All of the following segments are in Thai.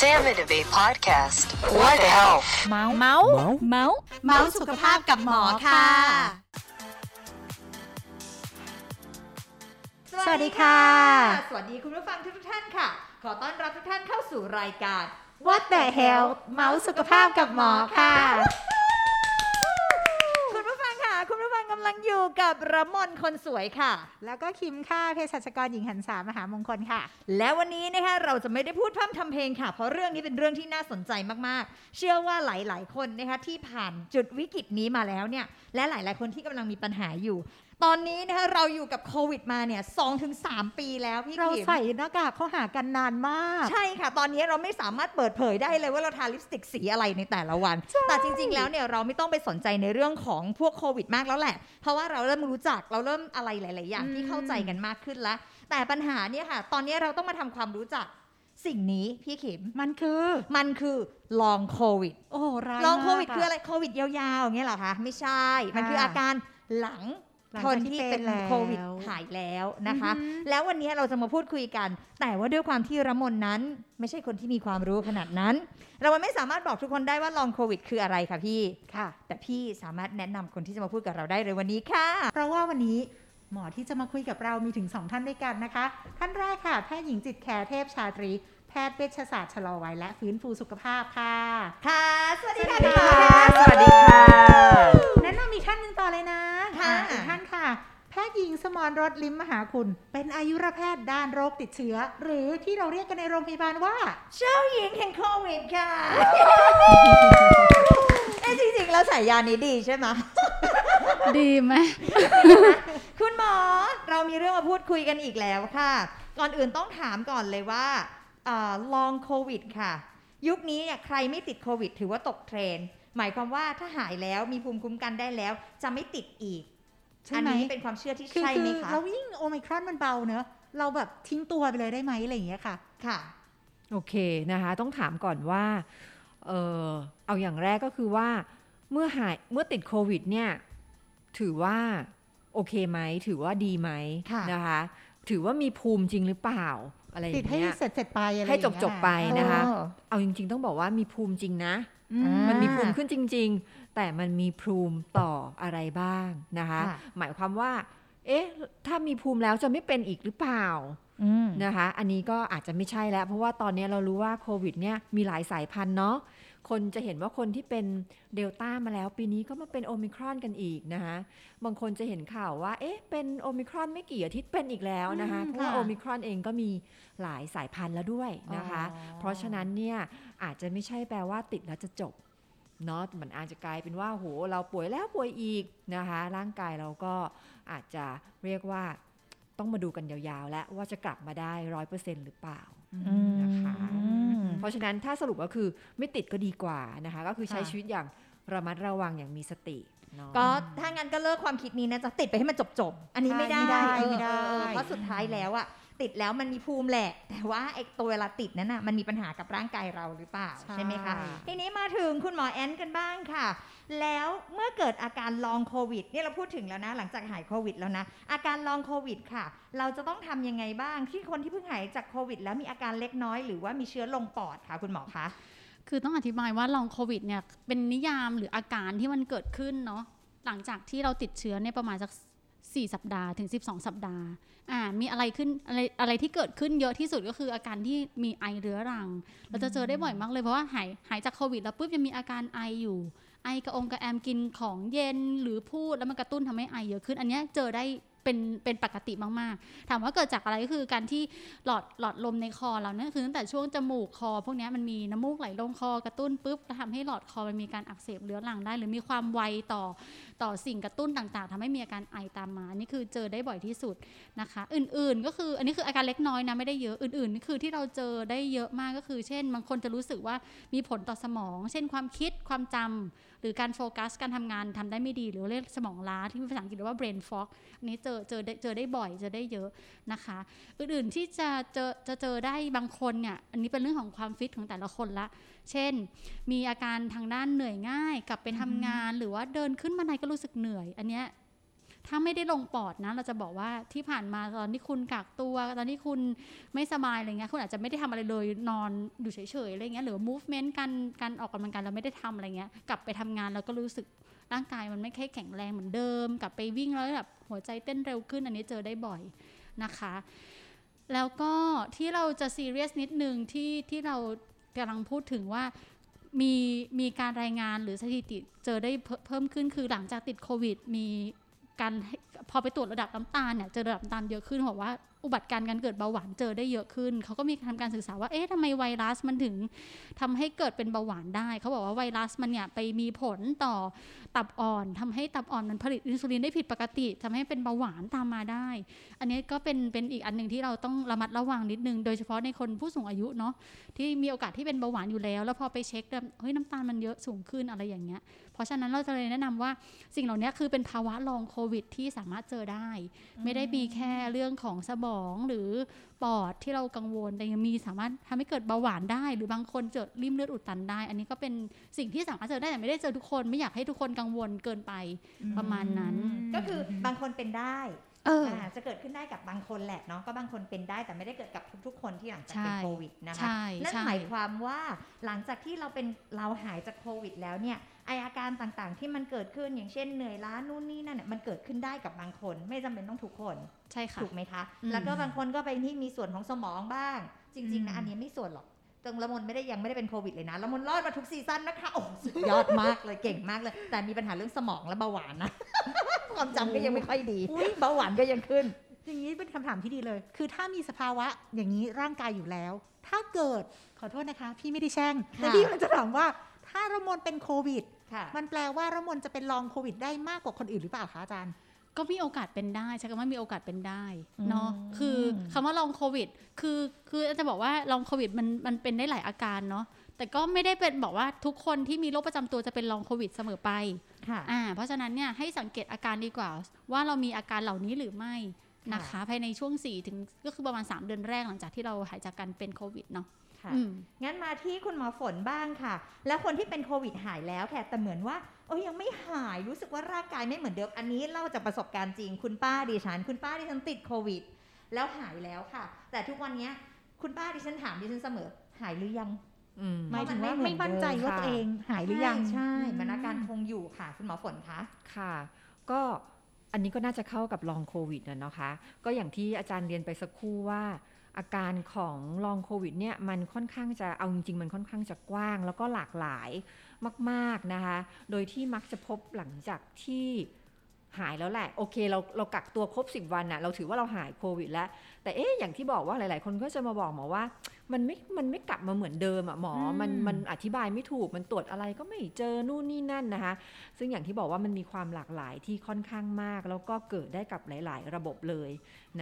Sam Innovate Podcast What the health เมาส์เมาส์เมาส์เมาส์สุขภาพกับหมอค่ะ สวัสดีค่ะ สวัสดีคุณผู้ฟังทุกท่านค่ะ ขอต้อนรับทุกท่านเข้าสู่รายการ What the health เมาส์สุขภาพกับหมอค่ะคุณผู้ฟัง ค่ะคุณผู้ฟังกำลังอยู่กับระมนคนสวยค่ะ แล้วก็คิมค่ะเภสัชกรหญิงหันษามหามงคลค่ะ และวันนี้นะคะเราจะไม่ได้พูดพร่ำทำเพลงค่ะ เพราะเรื่องนี้เป็นเรื่องที่น่าสนใจมากๆ เชื่อว่าหลายๆ คนนะคะที่ผ่านจุดวิกฤตนี้มาแล้วเนี่ย และหลายๆ คนที่กำลังมีปัญหาอยู่ ตอนนี้นะคะเราอยู่กับโควิดมาเนี่ยสองถึงสามปีแล้วพี่เราขิมใส่หน้ากากเข้าหากันนานมาก ใช่ค่ะ ตอนนี้เราไม่สามารถเปิดเผยได้เลยว่าเราทาลิปสติกสีอะไรในแต่ละวัน แต่จริง ๆ แล้วเนี่ยเราไม่ต้องไปสนใจในเรื่องของพวกโควิดมากแล้วแหละ เพราะว่าเราเริ่มรู้จักเราเริ่มอะไรหลาย ๆ อย่างที่อืมเข้าใจกันมากขึ้นแล้ว แต่ปัญหาเนี่ยค่ะ ตอนนี้เราต้องมาทำความรู้จักสิ่งนี้พี่ขิมมันคือมันคือลองโควิดโอ้โหร้ายลองโควิดมากคืออะไรโควิดยาวๆอย่างเงี้ยเหรอคะไม่ใช่ มันคือค่ะอาการหลังหลัง คนจากที่ที่เป็นเป็นแล้วโควิดหายแล้วนะคะอือหือแล้ววันนี้เราจะมาพูดคุยกัน แต่ว่าด้วยความที่ระมนนั้น ไม่ใช่คนที่มีความรู้ขนาดนั้น เราไม่สามารถบอกทุกคนได้ว่าลองโควิด คืออะไรค่ะพี่ค่ะ แต่พี่สามารถแนะนำคนที่จะมาพูดกับเราได้เลยวันนี้ค่ะ เพราะว่าวันนี้หมอที่จะมาคุยกับเรามีถึง 2 ท่านด้วยกันนะคะ ท่านแรกค่ะแพทย์หญิงจิตแคร์เทพชาตรี แพทย์เวชศาสตร์ชะลอวัยและฟื้นฟูสุขภาพค่ะ ค่ะ สวัสดีค่ะ สวัสดีพี่หมอค่ะสวัสดีค่ะแนะนำอีกท่านหนึ่งต่อเลยนะ ค่ะ อ่อีกท่านค่ะ แพทย์หญิงสมรรถลิมมหาคุณ เป็นอายุรแพทย์ด้านโรคติดเชื้อ หรือที่เราเรียกกันในโรงพยาบาลว่า เจ้าหญิงแห่งโควิดค่ะเอ้จริงๆ แล้วฉายานี้ดีใช่ไหมดีไหมคุณหมอเรามีเรื่องมาพูดคุยกันอีกแล้วค่ะ ก่อนอื่นต้องถามก่อนเลยว่าลองโควิดค่ะ ยุคนี้เนี่ยใครไม่ติดโควิด ถือว่าตกเทรนด์หมายความว่าถ้าหายแล้วมีภูมิคุ้มกันได้แล้ว จะไม่ติดอีก ใช่อันไหมนี้เป็นความเชื่อที่คือใช่คืไหมอคะเรายิ่งโอไมครอนมันเบาเนอะเราแบบทิ้งตัวไปเลยได้ไหมอะไรอย่างเงี้ยค่ะ ค่ะ โอเคนะคะ ต้องถามก่อนว่า เออเอาอย่างแรกก็คือว่า เมื่อหายเมื่อติดโควิด เนี่ย ถือว่าโอเคไหมถือว่าดีไหมค่ะนะคะ ถือว่ามีภูมิจริงหรือเปล่า อะไรอติดย่างให้เงี้ยเสร็จเสร็จๆไปอะไรให้อย่างเงี้ยจบๆไปนะคะโอ้เอาจริง ๆ ต้องบอกว่ามีภูมิจริงนะอือ่ามันมีภูมิขึ้นจริง ๆ แต่มันมีภูมิต่ออะไรบ้างนะคะค่ะหมายความว่า เอ๊ะ ถ้ามีภูมิแล้วจะไม่เป็นอีกหรือเปล่าอืมนะคะ อันนี้ก็อาจจะไม่ใช่แล้ว เพราะว่าตอนนี้เรารู้ว่าโควิดเนี่ยมีหลายสายพันธุ์เนาะ คนจะเห็นว่าคนที่เป็นเดลต้ามาแล้ว ปีนี้ก็มาเป็นโอมิครอนกันอีกนะคะ บางคนจะเห็นข่าวว่า เอ๊ะ เป็นโอมิครอนไม่กี่อาทิตย์เป็นอีกแล้วนะคะอืมเพราะว่าค่ะโอมิครอนเองก็มีหลายสายพันธุ์แล้วด้วยนะคะอ๋อเพราะฉะนั้นเนี่ยอาจจะไม่ใช่แปลว่าติดแล้วจะจบ เนาะมันอาจจะกลายเป็นว่าโหเราป่วยแล้วป่วยอีกนะคะ ร่างกายเราก็อาจจะเรียกว่าต้องมาดูกันยาวๆ แล้วว่าจะกลับมาได้ร้อยเปอร์เซ็นต์หรือเปล่านะคะเพราะฉะนั้นถ้าสรุปก็คือไม่ติดก็ดีกว่านะคะ ก็คือใช้ค่ะชีวิตอย่างระมัดระวังอย่างมีสติเนาะก็ถ้างั้นก็เลิกความคิดนี้นะจะติดไปให้มันจบๆอันนี้ใช่ไม่ได้ไม่ได้เออไม่ได้เออเพราะสุดท้ายแล้วอะ ติดแล้วมันมีภูมิแหละ แต่ว่าไอ้ตัวเวลาติดนั้นอะมันมีปัญหากับร่างกายเราหรือเปล่าใช่ใช่ไหมคะ ทีนี้มาถึงคุณหมอแอนกันบ้างค่ะ แล้วเมื่อเกิดอาการลองโควิดเนี่ยเราพูดถึงแล้วนะ หลังจากหายโควิดแล้วนะ อาการลองโควิดค่ะ เราจะต้องทำยังไงบ้างที่คนที่เพิ่งหายจากโควิด แล้วมีอาการเล็กน้อยหรือว่ามีเชื้อลงปอดค่ะคุณหมอคะคือต้องอธิบายว่าลองโควิดเนี่ยเป็นนิยามหรืออาการที่มันเกิดขึ้นเนาะหลังจากที่เราติดเชื้อเนี่ยประมาณสัก 4 สัปดาห์ถึง 12 สัปดาห์อ่ามีอะไรขึ้นอะไรอะไรที่เกิดขึ้นเยอะที่สุดก็คืออาการที่มีไอเรื้อรัง เราจะเจอได้บ่อยมากเลยเพราะว่าหายหายจากโควิดแล้วปุ๊บยังมีอาการไออยู่ ไอกระองกระแอมกินของเย็นหรือพูดแล้วมันกระตุ้นทำให้ไอเยอะขึ้น อันนี้เจอได้ เป็นเป็นปกติมากๆ ถามว่าเกิดจากอะไรก็คือการที่หลอดหลอดลมในคอเราเนี่ยคือตั้งแต่ช่วงจมูกคอ พวกนี้มันมีน้ำมูกไหลลงคอกระตุ้นปุ๊บแล้วทำให้หลอดคอมันมีการอักเสบเรื้อรังได้ หรือมีความไวต่อต่อสิ่งกระตุ้นต่างๆทำให้มีอาการไอตามมาอันนี่คือเจอได้บ่อยที่สุดนะคะ อื่นๆก็คืออันนี้คืออาการเล็กน้อยนะไม่ได้เยอะอื่นๆนี่คือที่เราเจอได้เยอะมากก็คือ เช่น บางคนจะรู้สึกว่ามีผลต่อสมอง เช่นความคิดความจำหรือการโฟกัสการทำงานทำได้ไม่ดี หรือเรียกสมองล้าที่ภาษาอังกฤษเรียกว่า brain fog อันนี้เจอเจอเจอได้บ่อยเจอได้เยอะนะคะ อื่นๆที่จะเจอจะเจอได้บางคนเนี่ยอันนี้เป็นเรื่องของความฟิตของแต่ละคนละ เช่น มีอาการทางด้านเหนื่อยง่ายกลับไปทำงาน หรือว่าเดินขึ้นบันไดก็รู้สึกเหนื่อย อันเนี้ย ถ้าไม่ได้ลงปอดนะ เราจะบอกว่าที่ผ่านมาตอนที่คุณกักตัวตอนที่คุณไม่สบายอะไรเงี้ยคุณอาจจะไม่ได้ทำอะไรเลยนอนอยู่เฉยๆอะไรเงี้ยหรือ movement การการออกกำลังกายเราไม่ได้ทำอะไรเงี้ยกลับไปทำงานเราก็รู้สึกร่างกายมันไม่ค่อยแข็งแรงเหมือนเดิม กลับไปวิ่งแล้วแบบหัวใจเต้นเร็วขึ้นอันนี้เจอได้บ่อยนะคะ แล้วก็ที่เราจะซีเรียสนิดนึงที่ที่เรากำลังพูดถึงว่ามีมีการรายงานหรือสถิติเจอได้เพิ่มขึ้นคือหลังจากติดโควิด มี การพอไปตรวจระดับน้ำตาลเนี่ยเจอระดับน้ำตาลเยอะขึ้นบอกว่าอุบัติการณ์การเกิดเบาหวานเจอได้เยอะขึ้น เขาก็มีทำการศึกษาว่าเอ๊ะทำไมไวรัสมันถึงทำให้เกิดเป็นเบาหวานได้ เขาบอกว่าไวรัสมันเนี่ยไปมีผลต่อตับอ่อนทำให้ตับอ่อนมันผลิตอินซูลินได้ผิดปกติทำให้เป็นเบาหวานตามมาได้ อันนี้ก็เป็นเป็นอีกอันหนึ่งที่เราต้องระมัดระวังนิดนึง โดยเฉพาะในคนผู้สูงอายุเนาะที่มีโอกาสที่เป็นเบาหวานอยู่แล้ว แล้วพอไปเช็คเฮ้ยน้ำตาลมันเยอะสูงขึ้นอะไรอย่างเงี้ย ราะฉะนั้นเราจะเลยแนะนำว่าสิ่งเหล่านี้คือเป็นภาวะลองโควิด ที่สามารถเจอได้ ไม่ได้มีแค่เรื่องของสมองหรือปอดที่เรากังวลแต่ยังมีสามารถทำให้เกิดเบาหวานได้ หรือบางคนเกิดริมเลือดอุดตันได้ อันนี้ก็เป็นสิ่งที่สามารถเจอได้แต่ไม่ได้เจอทุกคน ไม่อยากให้ทุกคนกังวลเกินไปประมาณนั้น ก็คือบางคนเป็นได้เอออ่าจะเกิดขึ้นได้กับบางคนแหละเนาะก็บางคนเป็นได้แต่ไม่ได้เกิดกับทุกๆ คนที่หลังจากเป็นใช่โควิดนะคะใช่นั่นใช่หมายความว่าหลังจากที่เราเป็นเราหายจากโควิดแล้วเนี่ย ไออาการต่างๆ ที่มันเกิดขึ้นอย่างเช่นเหนื่อยล้านู่นนี่นั่นเนี่ยมันเกิดขึ้นได้กับบางคน ไม่จำเป็นต้องทุกคนใช่ค่ะถูกไหมคะอืมแล้วก็บางคนก็ไปที่มีส่วนของสมองบ้าง จริง ๆนะอืมอันนี้ไม่ส่วนหรอกตรงละมนไม่ได้ยังไม่ได้เป็นโควิดเลยนะละมนรอดมาทุกซีซั่นนะคะโอ้สุดยอดมากเลยเก่งมากเลย แต่มีปัญหาเรื่องสมองและเบาหวานนะความจำก็ยังไม่ค่อยดีเบาหวานก็ยังขึ้น อย่างนี้เป็นคำถามที่ดีเลย คือถ้ามีสภาวะอย่างนี้ร่างกายอยู่แล้ว ถ้าเกิดขอโทษนะคะ พี่ไม่ได้แช่งแต่ค่ะพี่มันจะถามว่า ถ้าระมนเป็นโควิดค่ะมันแปลว่าระมนจะเป็นลองโควิด ได้มากกว่าคนอื่นหรือเปล่าคะอาจารย์ ก็มีโอกาสเป็นได้ใช้คำว่ามีโอกาสเป็นได้อืมเนาะคือคำว่าลองโควิด คือคือจะบอกว่าลองโควิดมันมันเป็นได้หลายอาการเนาะแต่ก็ไม่ได้เป็นบอกว่าทุกคนที่มีโรคประจำตัวจะเป็นลองโควิดเสมอไปค่ะอ่าเพราะฉะนั้นเนี่ยให้สังเกตอาการดีกว่า ว่าเรามีอาการเหล่านี้หรือไม่นะคะค่ะภายในช่วง4ถึงก็คือประมาณ 3 เดือนแรกหลังจากที่เราหายจากการเป็นโควิดเนาะ ค่ะอืมงั้นมาที่คุณหมอฝนบ้างค่ะ แล้วคนที่เป็นโควิดหายแล้วค่ะแต่เหมือนว่าเอ้ยยังไม่หายรู้สึกว่าร่างกายไม่เหมือนเดิมอันนี้เล่าจากประสบการณ์จริง คุณป้าดิฉัน คุณป้าดิฉันติดโควิด แล้วหายแล้วค่ะ แต่ทุกวันเนี้ยคุณป้าดิฉันถามดิฉันเสมอหายหรือยังอืมหมายถึงว่าเพราะมันไม่ไม่เหมือนมั่นใจว่าเดิมค่ะตัวเองหายหรือยังใช่ใช่มันอาการคงอยู่ค่ะ คุณหมอฝนคะค่ะ ก็อันนี้ก็น่าจะเข้ากับลองโควิดนะนะคะ ก็อย่างที่อาจารย์เรียนไปสักครู่ว่า อาการของลองโควิดเนี่ยมันค่อนข้างจะเอาจริงๆ มันค่อนข้างจะกว้าง แล้วก็หลากหลายมาก ๆนะคะ โดยที่มักจะพบหลังจากที่หายแล้วแหละ โอเคเราเรากักตัวครบ 10 วันนะเราถือว่าเราหายโควิดแล้ว แต่เอ๊ะอย่างที่บอกว่าหลาย ๆ คนก็จะมาบอกหมอว่า มันไม่ มันไม่กลับมาเหมือนเดิมอะหมอ มันอืมมันอธิบายไม่ถูก มันตรวจอะไรก็ไม่เจอ นู่นนี่นั่นนะคะ ซึ่งอย่างที่บอกว่ามันมีความหลากหลายที่ค่อนข้างมาก แล้วก็เกิดได้กับหลาย ๆ ระบบเลย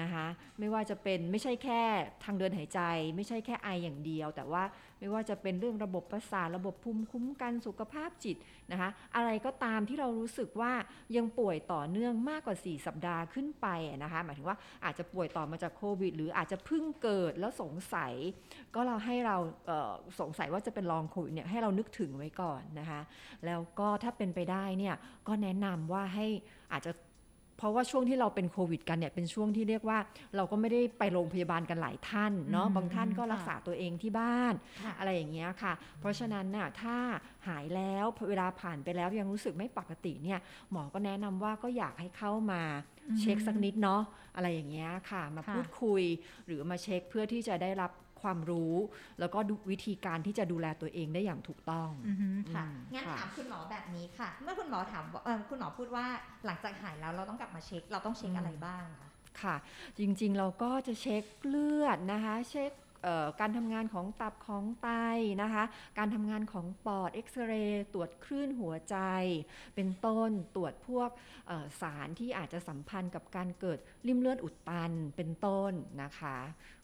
นะคะ ไม่ว่าจะเป็นไม่ใช่แค่ทางเดินหายใจ ไม่ใช่แค่ไออย่างเดียว แต่ว่าไม่ว่าจะเป็นเรื่องระบบประสาท ระบบภูมิคุ้มกัน สุขภาพจิตนะคะ อะไรก็ตามที่เรารู้สึกว่ายังป่วยต่อเนื่องมากกว่า 4 สัปดาห์ขึ้นไปอะนะคะ หมายถึงว่าอาจจะป่วยต่อมาจากโควิด หรืออาจจะเพิ่งเกิดแล้วสงสัยก็เราให้เราเอ่อสงสัยว่าจะเป็นลองโควิดเนี่ยให้เรานึกถึงไว้ก่อนนะคะ แล้วก็ถ้าเป็นไปได้เนี่ยก็แนะนำว่าให้อาจจะเพราะว่าช่วงที่เราเป็นโควิดกันเนี่ยเป็นช่วงที่เรียกว่าเราก็ไม่ได้ไปโรงพยาบาลกันหลายท่านเนาะอืมบางท่านก็ค่ะรักษาตัวเองที่บ้านค่ะอะไรอย่างเงี้ยค่ะ เพราะฉะนั้นน่ะถ้าหายแล้วเวลาผ่านไปแล้วยังรู้สึกไม่ปกติเนี่ยหมอก็แนะนำว่าก็อยากให้เข้ามาเช็คสักนิดเนาะอะไรอย่างเงี้ยค่ะ มาค่ะพูดคุยหรือมาเช็คเพื่อที่จะได้รับ ความรู้ แล้วก็ดูวิธีการที่จะดูแลตัวเองได้อย่างถูกต้องอือฮึค่ะอืมงั้นค่ะถามคุณหมอแบบนี้ค่ะ เมื่อคุณหมอถามว่าเอ่อคุณหมอพูดว่าหลังจากหายแล้วเราต้องกลับมาเช็ค เราต้องเช็คอะไรบ้างคะค่ะ จริงๆเราก็จะเช็คเลือดนะคะ เช็คเอ่อการทำงานของตับของไตนะคะ การทำงานของปอดเอ็กซเรย์ตรวจคลื่นหัวใจ เป็นต้นตรวจพวกเอ่อสารที่อาจจะสัมพันธ์กับการเกิดริ่มเลือดอุดตันเป็นต้นนะคะ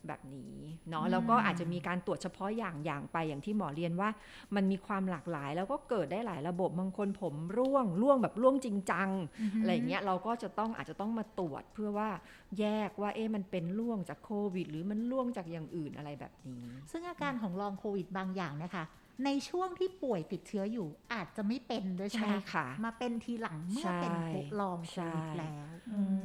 แบบนี้เนาะอืมแล้วก็อาจจะมีการตรวจเฉพาะอย่างอย่างไปอย่างที่หมอเรียนว่า มันมีความหลากหลาย แล้วก็เกิดได้หลายระบบบางคนผมร่วงร่วงแบบร่วงจริงจังอะไรอย่างเงี้ยเราก็จะต้องอาจจะต้องมาตรวจเพื่อว่าแยกว่าเอ๊ะมันเป็นร่วงจากโควิด หรือมันร่วงจากอย่างอื่นอะไรแบบนี้ ซึ่งอาการของลองโควิดบางอย่างเนะคะ ในช่วงที่ป่วยติดเชื้ออยู่อาจจะไม่เป็นด้วยใช่ไหมใช่ค่ะ มาเป็นทีหลังเมื่อเป็นใช่ลองโควิดใช่แล้ว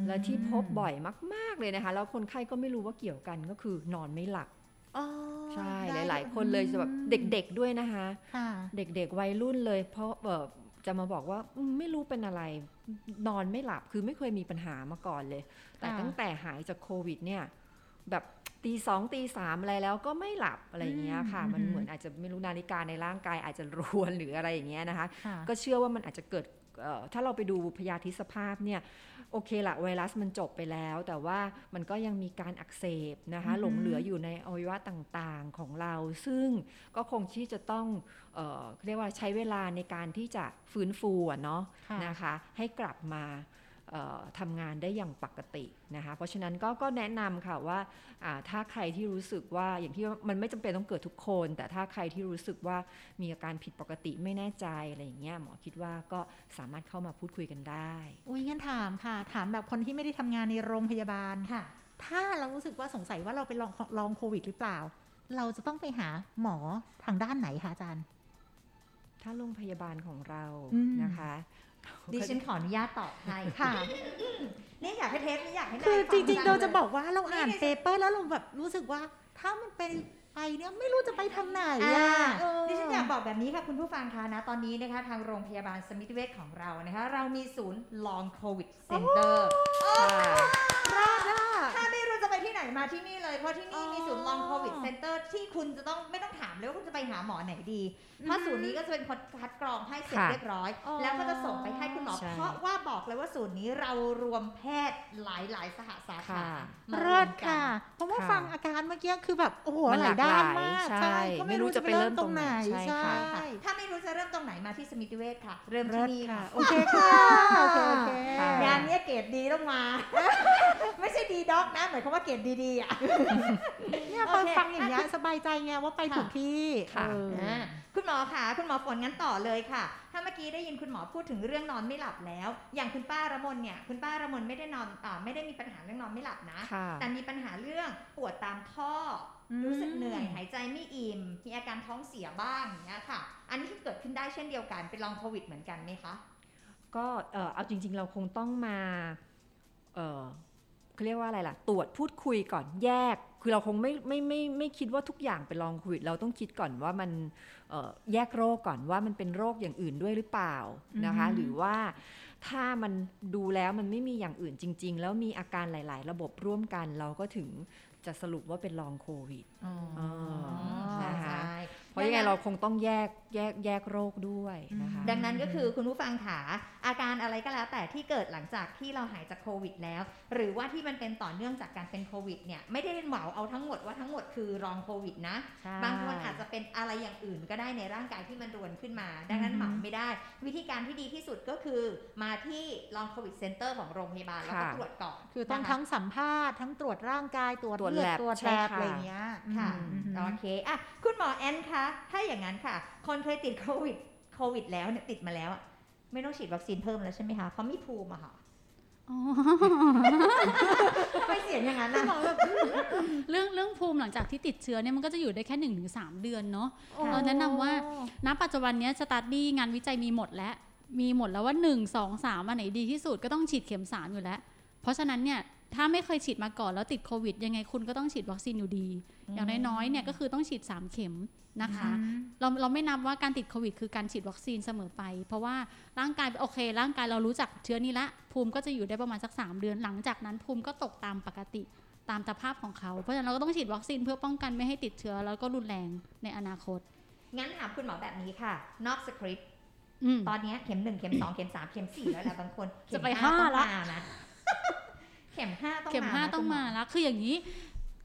และที่พบบ่อยมาก ๆเลยนะคะ แล้วคนไข้ก็ไม่รู้ว่าเกี่ยวกันก็คือนอนไม่หลับอ๋อใช่ได้หลาย ๆ คนเลยจะแบบเด็ก ๆด้วยนะคะค่ะเด็กๆวัยรุ่นเลย เพราะแบบจะมาบอกว่าอืมไม่รู้เป็นอะไร นอนไม่หลับคือไม่เคยมีปัญหามาก่อนเลย แต่ค่ะตั้งแต่หายจากโควิดเนี่ย แบบ ตีสองตีสามอะไรแล้วก็ไม่หลับอะไรอย่างเงี้ยค่ะอืมมันเหมือนอาจจะไม่รู้นาฬิกาในร่างกายอาจจะรวนหรืออะไรอย่างเงี้ยนะคะค่ะก็เชื่อว่ามันอาจจะเกิดเอ่อถ้าเราไปดูพยาธิสภาพเนี่ยโอเคละไวรัสมันจบไปแล้ว แต่ว่ามันก็ยังมีการอักเสบนะคะอือฮึหลงเหลืออยู่ในอวัยวะต่างๆของเรา ซึ่งก็คงที่จะต้องเอ่อเรียกว่าใช้เวลาในการที่จะฟื้นฟูอะเนาะค่ะนะคะให้กลับมาเอ่อ ทำงานได้อย่างปกตินะคะเพราะฉะนั้นก็ก็แนะนำค่ะว่าอ่าถ้าใครที่รู้สึกว่าอย่างที่ว่ามันไม่จำเป็นต้องเกิดทุกคน แต่ถ้าใครที่รู้สึกว่ามีอาการผิดปกติไม่แน่ใจอะไรอย่างเงี้ยหมอคิดว่าก็สามารถเข้ามาพูดคุยกันได้อุ้ยงั้นถามค่ะ ถามแบบคนที่ไม่ได้ทำงานในโรงพยาบาลค่ะ ถ้าเรารู้สึกว่าสงสัยว่าเราเป็นลองลองโควิดหรือเปล่า เราจะต้องไปหาหมอทางด้านไหนคะอาจารย์ ถ้าโรงพยาบาลของเราอืมนะคะ ดิฉันขออนุญาตตอบให้ค่ะนี่อยากให้เทปนี้อยากให้นายคือจฟัริงๆเราจะลยบอกว่าเราอ่านนี่เปเปอร์แล้วเราแบบรู้สึกว่าถ้ามันเป็นไปเนี่ยไม่รู้จะไปทางไหนอ่าอะเออดิฉันอยากบอกแบบนี้ค่ะคุณผู้ฟังคะนะตอนนี้นะคะทางโรงพยาบาลสมิติเวชของเรานะคะเรามีศูนย์ long covid center ถ้าไม่รู้จะไป ที่ไหนมาที่นี่เลยเพราะที่นี่มีศูนย์ long covid center ที่คุณจะต้องไม่ต้องถามเลยว่าคุณจะไปหาหมอไหนดีเพราะศูนย์นี้ก็จะเป็นคนคัดกรองให้เสร็จค่ะเรียบร้อยอ๋อแล้วก็จะส่งไปให้คุณหมอใช่เพราะว่าบอกเลยว่าศูนย์นี้เรารวมแพทย์หลายหลายๆสหสาขาค่ะมารเลิวศมกัค่ะนเพราะว่าค่ะฟังอาการเมื่อกี้คือแบบโอ้โหมันหหลาลายยด้านหลายมากใช่ก็ไม่รู้จะไปเริ่มตรงไหนใช่ใช่ค่ะถ้าไม่รู้จะเริ่มตรงไหนมาที่สมิติเวชค่ะ เริ่มเลิที่ศนี่ค่ะค่ะโอเคค่ะโอเคโอเคค่ะงานนี้เกรดดีต้องมา ไม่ใช่ดีด็อกนะหมายความว่าเกรดดีๆอะเนี่ยโอพอเคฟังอย่างเงี้ยสบายใจไงว่าไปค่ะถูกที่ค่ะเอออ่าคุณหมอคะคุณหมอฝนงั้นต่อเลยค่ะ ถ้าเมื่อกี้ได้ยินคุณหมอพูดถึงเรื่องนอนไม่หลับแล้ว อย่างคุณป้าระมนเนี่ย คุณป้าระมนไม่ได้นอนอ่าไม่ได้มีปัญหาเรื่องนอนไม่หลับนะค่ะแต่มีปัญหาเรื่องปวดตามท่ออมรู้สึกเหนื่อยหายใจไม่อิ่มมีอาการท้องเสียบ้างอย่างเงี้ยค่ะ อันนี้เกิดขึ้นได้เช่นเดียวกันเป็นลองโควิดเหมือนกันไหมคะก็เอ่อเอาจริงๆเราคงต้องมา เอ่อเขาเรียกว่าอะไรล่ะ ตรวจพูดคุยก่อนแยก คือเราคงไม่ไม่ไม่ไม่คิดว่าทุกอย่างเป็นลองโควิด เราต้องคิดก่อนว่ามันเอ่อแยกโรคก่อนว่ามันเป็นโรคอย่างอื่นด้วยหรือเปล่านะคะอือฮึหรือว่าถ้ามันดูแล้วมันไม่มีอย่างอื่นจริง ๆ แล้วมีอาการหลาย ๆ ระบบร่วมกัน เราก็ถึงจะสรุปว่าเป็นลองโควิดอ๋ออ๋อนะคะใช่เพราะยังไงเราคงต้องแยกแยกแยกโรคด้วยนะคะ ดังนั้นก็คือคุณผู้ฟังขาอาการอะไรก็แล้วแต่ที่เกิดหลังจากที่เราหายจากโควิดแล้ว หรือว่าที่มันเป็นต่อเนื่องจากการเป็นโควิดเนี่ยไม่ได้เหมาเอาทั้งหมดว่าทั้งหมดคือรองโควิดนะใช่บางคนอาจจะเป็นอะไรอย่างอื่นก็ได้ในร่างกายที่มันรวนขึ้นมา ดังนั้นอือฮึเหมาไม่ได้ วิธีการที่ดีที่สุดก็คือมาที่ลองโควิดเซ็นเตอร์ของโรงพยาบาลแล้วก็ค่ะตรวจก่อน คือต้องนะคะทั้งสัมภาษณ์ทั้งตรวจร่างกายตรวจตรวจเลือด lab ตรวจใช่แลบค่ะอะไรอย่างเงี้ยค่ะอืมโอเคอะคุณหมอแอนคะถ้าอย่างนั้นค่ะ คนเคยติดโควิดโควิด แล้วเนี่ยติดมาแล้วอะไม่ต้องฉีดวัคซีนเพิ่มแล้วใช่ไหมคะเพราะมีภูมิอะค่ะอ๋อทำไมเสียงอย่างนั้นนะเรื่องเรื่องภูมิหลังจากที่ติดเชื้อเนี่ยมันก็จะอยู่ได้แค่1 ถึง 3 เดือนเนาะโอ้เราแนะนำว่าณปัจจุบันเนี้ย study งานวิจัยมีหมดแล้ว มีหมดแล้วว่า 1 2 3อันไหนดีที่สุดก็ต้องฉีดเข็มสามอยู่แล้ว เพราะฉะนั้นเนี่ย ถ้าไม่เคยฉีดมาก่อนแล้วติดโควิด ยังไงคุณก็ต้องฉีดวัคซีนอยู่ดี อย่างน้อยๆเนี่ยก็คือต้องฉีด 3 เข็มนะคะ เราเราไม่นับว่าการติดโควิด คือการฉีดวัคซีนเสมอไป เพราะว่าร่างกายโอเค ร่างกายเรารู้จักเชื้อนี้ละ ภูมิก็จะอยู่ได้ประมาณสัก 3 เดือน หลังจากนั้นภูมิก็ตกตามปกติตามสภาพของเขา เพราะฉะนั้นเราก็ต้องฉีดวัคซีนเพื่อป้องกันไม่ให้ติดเชื้อแล้วก็รุนแรงในอนาคต งั้นถามคุณหมอแบบนี้ค่ะ นอกสคริปต์อืมตอนเนี้ยเข็มหนึ่งเข็มสองเข็มสามเข็มสี่แล้วแหละบางคนเข็มจะไปห้าห้าต้องละมานะเข็มห้าต้องเข็มห้านะต้องคุณหมาแล้วคืออย่างนี้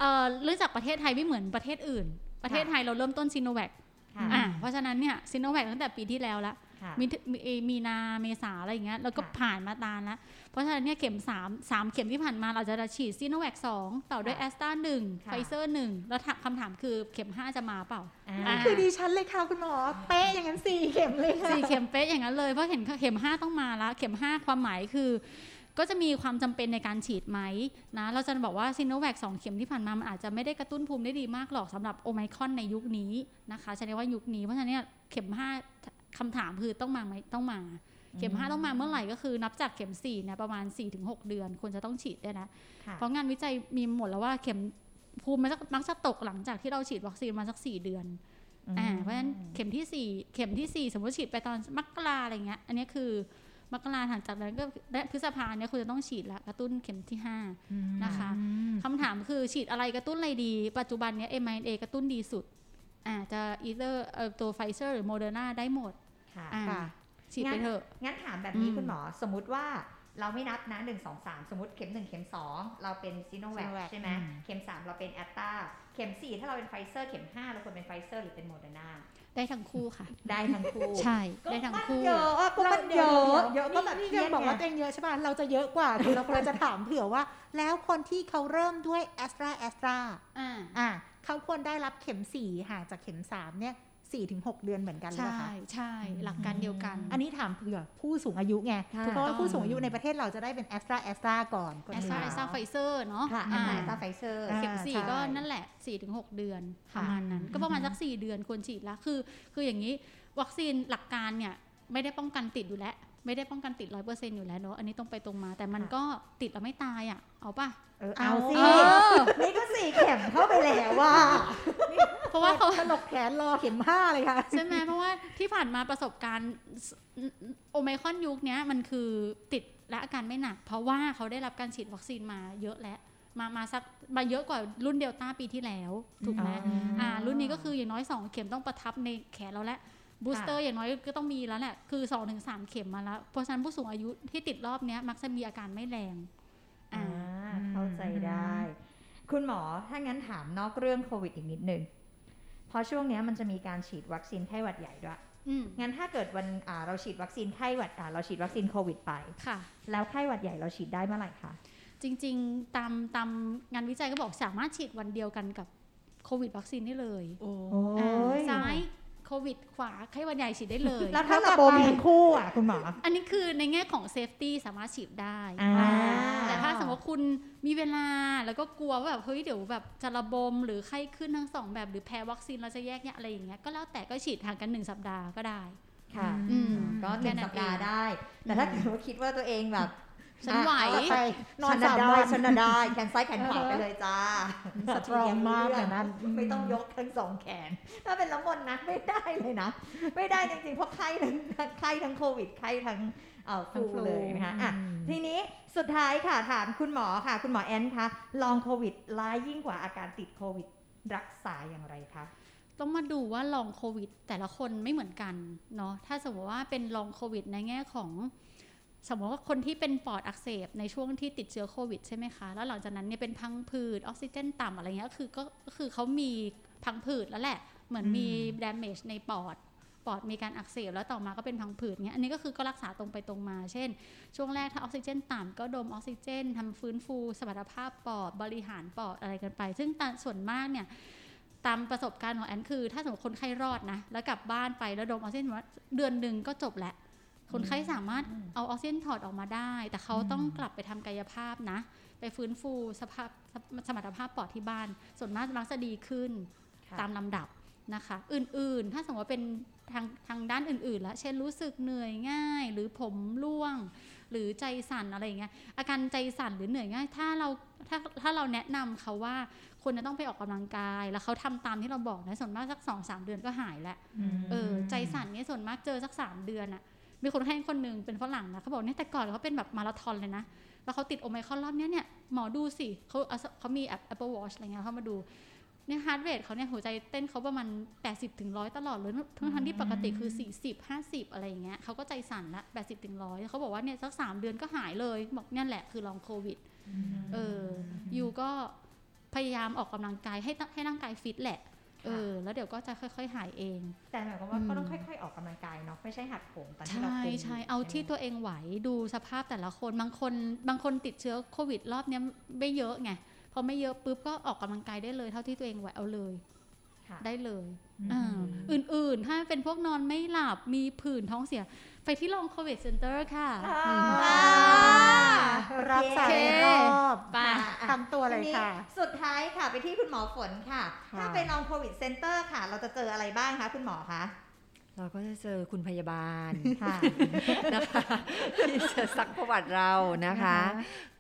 เอ่อเรื่องจากประเทศไทยไม่เหมือนประเทศอื่น ประเทศไทยเราเริ่มต้นซีโนแวคค่ะอะเพราะฉะนั้นเนี่ยซีโนแวคตั้งแต่ปีที่แล้วละค่ะมีมีเอมีนาเมษาอะไรอย่างเงี้ยแล้วก็ค่ะผ่านมาตานแล้ว เพราะฉะนั้นเนี่ยเข็มสามสามเข็มที่ผ่านมาเราจะฉีดซีโนแวคสองต่อด้วยแอสตราหนึ่งค่ะไฟเซอร์หนึ่งแล้วถามคำถามคือเข็มห้าจะมาเปล่าอ่าอ่าคือดีชั้นเลยค่ะคุณหมอ เป๊ะอย่างนั้นสี่เข็มเลยค่ะสี่เข็มเป๊ะอย่างนั้นเลยเพราะเห็นเข็มห้าต้องมาละเข็มห้าความหมายคือ ก็จะมีความจำเป็นในการฉีดไหมนะเราจะบอกว่าซิโนแวคสองเข็มที่ผ่านมามันอาจจะไม่ได้กระตุ้นภูมิได้ดีมากหรอกสำหรับโอไมครอนในยุคนี้นะคะใช้ว่ายุคนี้เพราะฉะนั้นเนี่ยเข็มห้าคำถามคือต้องมาไหมต้องมา เข็มห้าต้องมาเมื่อไหร่ก็คือนับจากเข็มสี่เนี่ยประมาณ4-6เดือนควรจะต้องฉีดได้นะค่ะเพราะงานวิจัยมีหมดแล้วว่าเข็มภูมิมันจะมักจะตกหลังจากที่เราฉีดวัคซีนมาสักสี่เดือนอ่าเพราะฉะนั้นเข็มที่สี่เข็มที่สี่สมมติฉีดไปตอนมกราอะไรเงี้ย อันนี้คือ มกราหลังจากนั้นก็และพฤษภาเนี่ยคุณจะต้องฉีดละกระตุ้นเข็มที่ห้านะคะคำถามคือฉีดอะไรกระตุ้นอะไรดี ปัจจุบันเนี้ย mRNA กระตุ้นดีสุดอ่าจะ either เอ่อตัวไฟเซอร์หรือโมเดอร์นาได้หมดค่ะอ่าค่ะฉีดไปเถอะ งั้นถามแบบนี้อืมคุณหมอสมมติว่าเราไม่นับนะหนึ่งสองสามสมมติเข็มหนึ่งเข็มสองเราเป็นซีโนแวค Sinovac ใช่ไหมอืมเข็มสามเราเป็นแอสตราเข็มสี่ถ้าเราเป็นไฟเซอร์เข็มห้าเราควรเป็นไฟเซอร์หรือเป็นโมเดอร์นา ได้ทั้งคู่ค่ะ ได้ทั้งคู่ใช่ได้ทั้งคู่เยอะอะก็มันเยอะเยอะก็แบบนี่เครียัยงดบอกว่าไงตัวเองเยอะใช่ป่ะเราจะเยอะกว่าคือเราเราจะถามเผื่อว่า แล้วคนที่เขาเริ่มด้วยแอสตราแอสตรา ได้รับเข็มสี่ห่างจากเข็มสามเนี่ยสี่ถึงหกเดือนเหมือนกันเลยใช่เหรอคะใช่หลักการเดียวกัน อันนี้ถามเผื่อผู้สูงอายุไงค่ะเพราะว่าผู้สูงอายุในประเทศเราจะได้เป็นแอสตราแอสตราก่อนแอสตราแอสตราไฟเซอร์เนาะค่ะแออ่าตตาไฟเซอร์อ่าเข็มสี่ใช่ก็นั่นแหละ4ี่ถึงหเดือนปค่ะระมาณนั้น ก็ประมาณสัก4เดือนควรฉีดแล้วคือ คืออย่างนี้วัคซีนหลักการเนี่ยไม่ได้ป้องกันติดอยู่แล้ว ไม่ได้ป้องกันติดร้อยเปอร์เซ็นต์อยู่แล้วเนาะอันนี้ตรงไปตรงมา แต่มันก็ติดแล้วไม่ตายอะ เอาป่ะ เออเอาสิ เออ นี่ก็สี่เข็มเข้าไปแล้วว่าเพราะว่าเขาถลกแขนรอเข็มห้าเลยค่ะ ใช่ไหมเพราะว่าที่ผ่านมาประสบการณ์โอไมครอนยุคเนี้ยมันคือติดและอาการไม่หนัก เพราะว่าเขาได้รับการฉีดวัคซีนมาเยอะแล้วมามาสักมาเยอะกว่ารุ่นเดลต้าปีที่แล้ว ถูกไหมอ่า รุ่นนี้ก็คืออย่างน้อย 2 เข็มต้องประทับในแขนเราแล้ว booster อย่างน้อยก็ต้องมีแล้วแหละคือ2-3เข็มมาแล้ว เพราะฉะนั้นผู้สูงอายุที่ติดรอบเนี้ยมักจะมีอาการไม่แรงอ่าอ่าเข้าใจได้ คุณหมอถ้างั้นถามนอกเรื่องโควิดอีกนิดนึงเพราะช่วงเนี้ยมันจะมีการฉีดวัคซีนไข้หวัดใหญ่ด้วยอืมงั้นถ้าเกิดวันอ่าเราฉีดวัคซีนไข้หวัดอ่าเราฉีดวัคซีนโควิดไปค่ะ แล้วไข้หวัดใหญ่เราฉีดได้เมื่อไหร่คะจริงๆตามตามงานวิจัยก็บอกสามารถฉีดวันเดียวกันกับโควิดวัคซีนได้เลย โอ้อ่าซ้าย โควิดขวาไข้หวัดใหญ่ฉีดได้เลยแล้วถ้าระบมทั้งคู่อะคุณหมอ อันนี้คือในแง่ของ safety สามารถฉีดได้อ่าแต่ถ้าสมมติว่าคุณมีเวลาแล้วก็กลัวว่าแบบเฮ้ยเดี๋ยวแบบจะระบมหรือไข้ขึ้นทั้งสองแบบหรือแพ้วัคซีนเราจะแยกเนี่ยอะไรอย่างเงี้ยก็แล้วแต่ก็ฉีดห่างกันหนึ่งสัปดาห์ก็ได้ค่ะอืมก็หนึ่งสัปดาห์ได้ แต่ถ้าเกิดว่าคิดว่าตัวเองแบบ ฉันไหวอะไปนอนฉัสามได้วันฉันน่ะได้แขนซ้ายแขนขวาไปเลยจ้าสตรองมากแบบนั้นไม่ต้องยกทั้งสองแขน ถ้าเป็นละมนนะไม่ได้เลยนะ ไม่ได้จริงๆเพราะไข้ทั้งไข้ทั้งโควิดไข้ทั้งเอ่อฟทั้งลูฟลูเลยนะคะอะอืมทีนี้สุดท้ายค่ะถามคุณหมอค่ะ คุณหมอแอนคะลองโควิดร้ายยิ่งกว่าอาการติดโควิดรักษาอย่างไรคะต้องมาดูว่าลองโควิด แต่ละคนไม่เหมือนกันเนาะถ้าสมมติว่าเป็นลองโควิดในแง่ของ สมมติว่าคนที่เป็นปอดอักเสบในช่วงที่ติดเชื้อโควิดใช่ไหมคะ แล้วหลังจากนั้นเนี่ยเป็นพังผืดออกซิเจนต่ำอะไรเงี้ยคือก็ก็คือเขามีพังผืดแล้วแหละ เหมือนมี damage ในปอดปอดมีการอักเสบแล้วต่อมาก็เป็นพังผืดเงี้ยอันนี้ก็คือก็รักษาตรงไปตรงมา เช่น ช่วงแรกถ้าออกซิเจนต่ำก็ดมออกซิเจนทำฟื้นฟูสมรรถภาพปอดบริหารปอดอะไรกันไป ซึ่งตามส่วนมากเนี่ยตามประสบการณ์ของแอนคือ ถ้าสมมติคนไข้รอดนะแล้วกลับบ้านไปแล้วดมออกซิเจนว่าเดือนหนึ่งก็จบแหละ คนไข้สามารถเอาออกซิเจนถอดออกมาได้ แต่เขาต้องกลับไปทำกายภาพนะ ไปฟื้นฟูสภาพสมรรถภาพปอดที่บ้าน ส่วนมากมักจะดีขึ้นค่ะตามลำดับนะคะ อื่นๆ ถ้าสมมติว่าเป็นทางทางด้านอื่นๆแล้วเช่นรู้สึกเหนื่อยง่าย หรือผมร่วง หรือใจสั่นอะไรอย่างเงี้ยอาการใจสั่นหรือเหนื่อยง่าย ถ้าเราถ้าถ้าเราแนะนำเขาว่าควรจะต้องไปออกกำลังกาย แล้วเขาทำตามที่เราบอกนะส่วนมากสักสองสามเดือนก็หายแล้วเออใจสั่นเนี่ยส่วนมากเจอสักสามเดือนอะ มีคนไข้คนหนึ่งเป็นฝรั่งนะเขาบอกเนี่ยแต่ก่อนเขาเป็นแบบมาราธอนเลยนะ แล้วเขาติดโอไมครอนรอบนี้เนี่ยหมอดูสิเขาเขามีแอป Apple Watch อะไรเงี้ยเขามาดูเนี่ย heart rate เขาเนี่ยหัวใจเต้นเขาประมาณ 80ถึงร้อยตลอดเลยทั้งทั้งที่ปกติคือ 40 50 อะไรอย่างเงี้ยเขาก็ใจสั่นละ 80ถึงร้อยเขาบอกว่าเนี่ยสักสามเดือนก็หายเลย บอกเนี่ยแหละคือ Long COVID เออ you ก็พยายามออกกำลังกายให้ให้ร่างกายฟิตแหละเออแล้วเดี๋ยวก็จะค่อย ๆ หายเอง แต่หมายความว่าก็ต้องค่อย ๆ ออกกำลังกา ใช่หักโหมตอนที่เราใช่เป็นใช่เอาที่ตัวเองไหวดูสภาพแต่ละคนบางคนบางคนติดเชื้อโควิดรอบเนี้ยไม่เยอะไงพอไม่เยอะปุ๊บก็ออกกำลังกายได้เลยเท่าที่ตัวเองไหวเอาเลยค่ะได้เลยอืมอ่าอื่นๆ ถ้าเป็นพวกนอนไม่หลับ มีผื่นท้องเสีย ไปที่ Long COVID Center ค่ะอ่ารับสายโอเครอบไปทำตัวเลยค่ะทีนี้สุดท้ายค่ะไปที่คุณหมอฝนค่ะค่ะ ถ้าไป Long COVID Center ค่ะ เราจะเจออะไรบ้างคะคุณหมอคะ เราก็จะเจอคุณพยาบาลค่ะนะคะที่จะซักประวัติเรานะคะ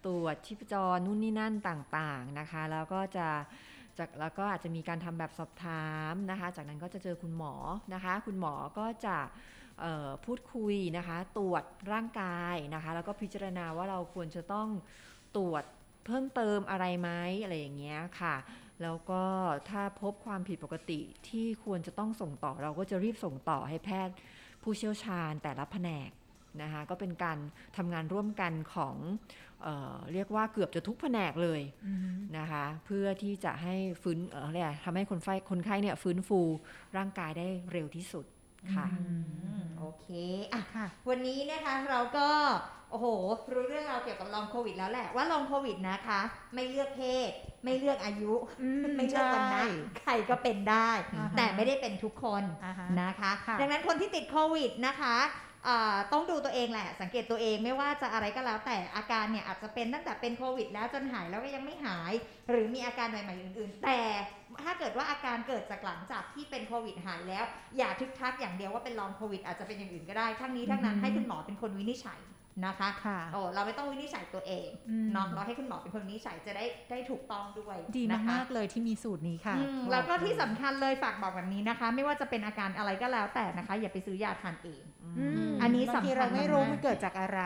ตรวจชีพจรนู่นนี่นั่นต่างๆนะคะ แล้วก็จะจากแล้วก็อาจจะมีการทำแบบสอบถามนะคะ จากนั้นก็จะเจอคุณหมอนะคะ คุณหมอก็จะเอ่อพูดคุยนะคะ ตรวจร่างกายนะคะ แล้วก็พิจารณาว่าเราควรจะต้องตรวจเพิ่มเติมอะไรไหมอะไรอย่างเงี้ยค่ะ แล้วก็ถ้าพบความผิดปกติที่ควรจะต้องส่งต่อเราก็จะรีบส่งต่อให้แพทย์ผู้เชี่ยวชาญแต่ละแผนกนะคะก็เป็นการทำงานร่วมกันของเออเรียกว่าเกือบจะทุกแผนกเลยนะคะเพื่อที่จะให้ฟื้นเออเรียกอะไรทำให้คนไข้คนไข้เนี่ยฟื้นฟูร่างกายได้เร็วที่สุด ค่ะโอเคอะค่ะ วันนี้นะคะเราก็โอ้โห รู้เรื่องราวเกี่ยวกับลองโควิดแล้วแหละว่าลองโควิดนะคะ ไม่เลือกเพศ ไม่เลือกอายุอืมไม่เลือกวันนะใช่ใครก็เป็นได้อ่าฮะแต่ไม่ได้เป็นทุกคนอ่าฮะนะคะค่ะดังนั้นคนที่ติดโควิดนะคะอ่า ต้องดูตัวเองแหละ สังเกตตัวเองไม่ว่าจะอะไรก็แล้ว แต่อาการเนี่ยอาจจะเป็นตั้งแต่เป็นโควิด แล้วจนหายแล้วก็ยังไม่หาย หรือมีอาการใหม่ๆอื่น ๆ แต่ถ้าเกิดว่าอาการเกิดจากหลังจากที่เป็นโควิดหายแล้ว อย่าทึกทักอย่างเดียวว่าเป็นลองโควิดอาจจะเป็นอย่างอื่นก็ได้ ทั้งนี้ทั้งนั้นให้คุณหมอเป็นคนวินิจฉัย นะคะค่ะโอ้เราไม่ต้องวินิจฉัยตัวเองอืมเนาะเราให้คุณหมอเป็นคนวินิจฉัยจะได้ได้ถูกต้องด้วยดีนะคะมากๆเลยที่มีสูตรนี้ค่ะอืมแล้วก็ที่สำคัญเลยฝากบอกแบบนี้นะคะ ไม่ว่าจะเป็นอาการอะไรก็แล้วแต่นะคะ อย่าไปซื้อยาทานเองอืมอันนี้บางสำคัทีญเราไม่รู้มากๆมันเกิดจากอะไร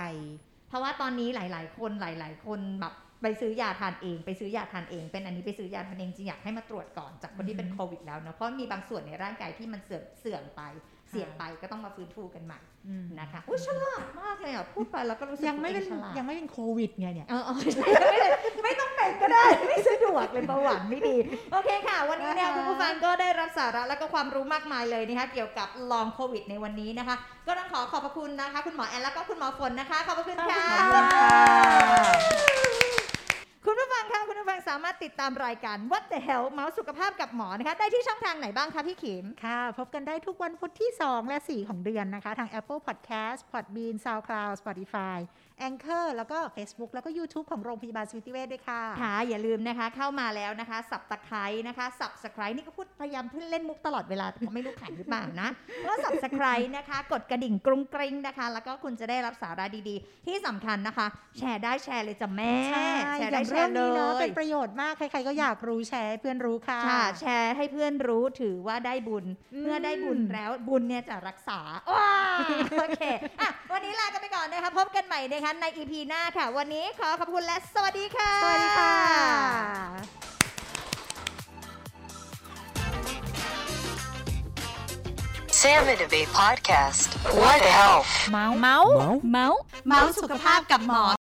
เพราะว่าตอนนี้หลาย ๆ คนหลาย ๆ คนแบบไปซื้อยาทานเอง ไปซื้อยาทานเอง เป็นอันนี้ไปซื้อยาทานเองจริงอยากให้มาตรวจก่อนจากคนที่เป็นอือฮึโควิดแล้วเนาะเพราะมีบางส่วนในร่างกายที่มันเสื่อมเสื่อมไป เสี่ยงไปก็ต้องมาฟื้นฟูกันใหม่อืมนะคะอุ้ยฉลาดมากเลยอะพูดไปแล้วก็รู้สึกยังไม่เป็นตัวองฉลาดยังไม่เป็นโควิดไงเนี่ยเออเออใช่ไม่ได้ไม่ต้องเป็นก็ได้ ไม่สะดวกเลยเบาหวานไม่ดี โอเคค่ะ วันนี้เนี่ยอ่าฮะคุณผู้ฟังก็ได้รับสาระและก็ความรู้มากมายเลยนะคะเกี่ยวกับลองโควิดในวันนี้นะคะ ก็ต้องขอขอบพระคุณนะคะ คุณหมอแอนแล้วก็คุณหมอฝนนะคะขอบพระคุณค่ะขอบคุณค่ะคุณผู้ฟัง คะคุณผู้ฟังสามารถติดตามรายการ What the Hell เมาส์สุขภาพกับหมอนะคะ ได้ที่ช่องทางไหนบ้างคะพี่ขิม ค่ะ พบกันได้ทุกวันพุธที่ 2 และ 4 ของเดือนนะคะ ทาง Apple Podcast Podbean SoundCloud Spotify Anchor แล้วก็ Facebook แล้วก็ YouTube ของโรงพยาบาลสวิติเวชด้วยค่ะ ค่ะ อย่าลืมนะคะเข้ามาแล้วนะคะสับตะไคร้นะคะสับสไครนี่ก็พูดพยายามพูดเล่นมุกตลอดเวลาแต่ก็ไม่รู้ขันหรือเปล่านะก็ subscribe นะคะ กดกระดิ่งกรุงกริ้งนะคะ แล้วก็คุณจะได้รับสาระดีๆ ที่สำคัญนะคะ แชร์ได้แชร์เลยจ้ะแม่ใช่แชร์อได้ย่างแชเรื่องร์เลนี้เนาะยเป็นประโยชน์มาก ใคร ๆ ก็อยากรู้แชร์ให้เพื่อนรู้ค่ะค่ะ แชร์ให้เพื่อนรู้ถือว่าได้บุญอืมเมื่อได้บุญแล้วบุญเนี่ยจะรักษาว้าโอเคอะวันนี้ลากันไปก่อนนะคะพบกันใหม่นะคะใน EP หน้าค่ะ วันนี้ขอขอบคุณและสวัสดีค่ะ สวัสดีค่ะ Sam and Debate Podcast. What the health? เมาส์เมาส์เมาส์เมาส์สุขภาพกับหมอ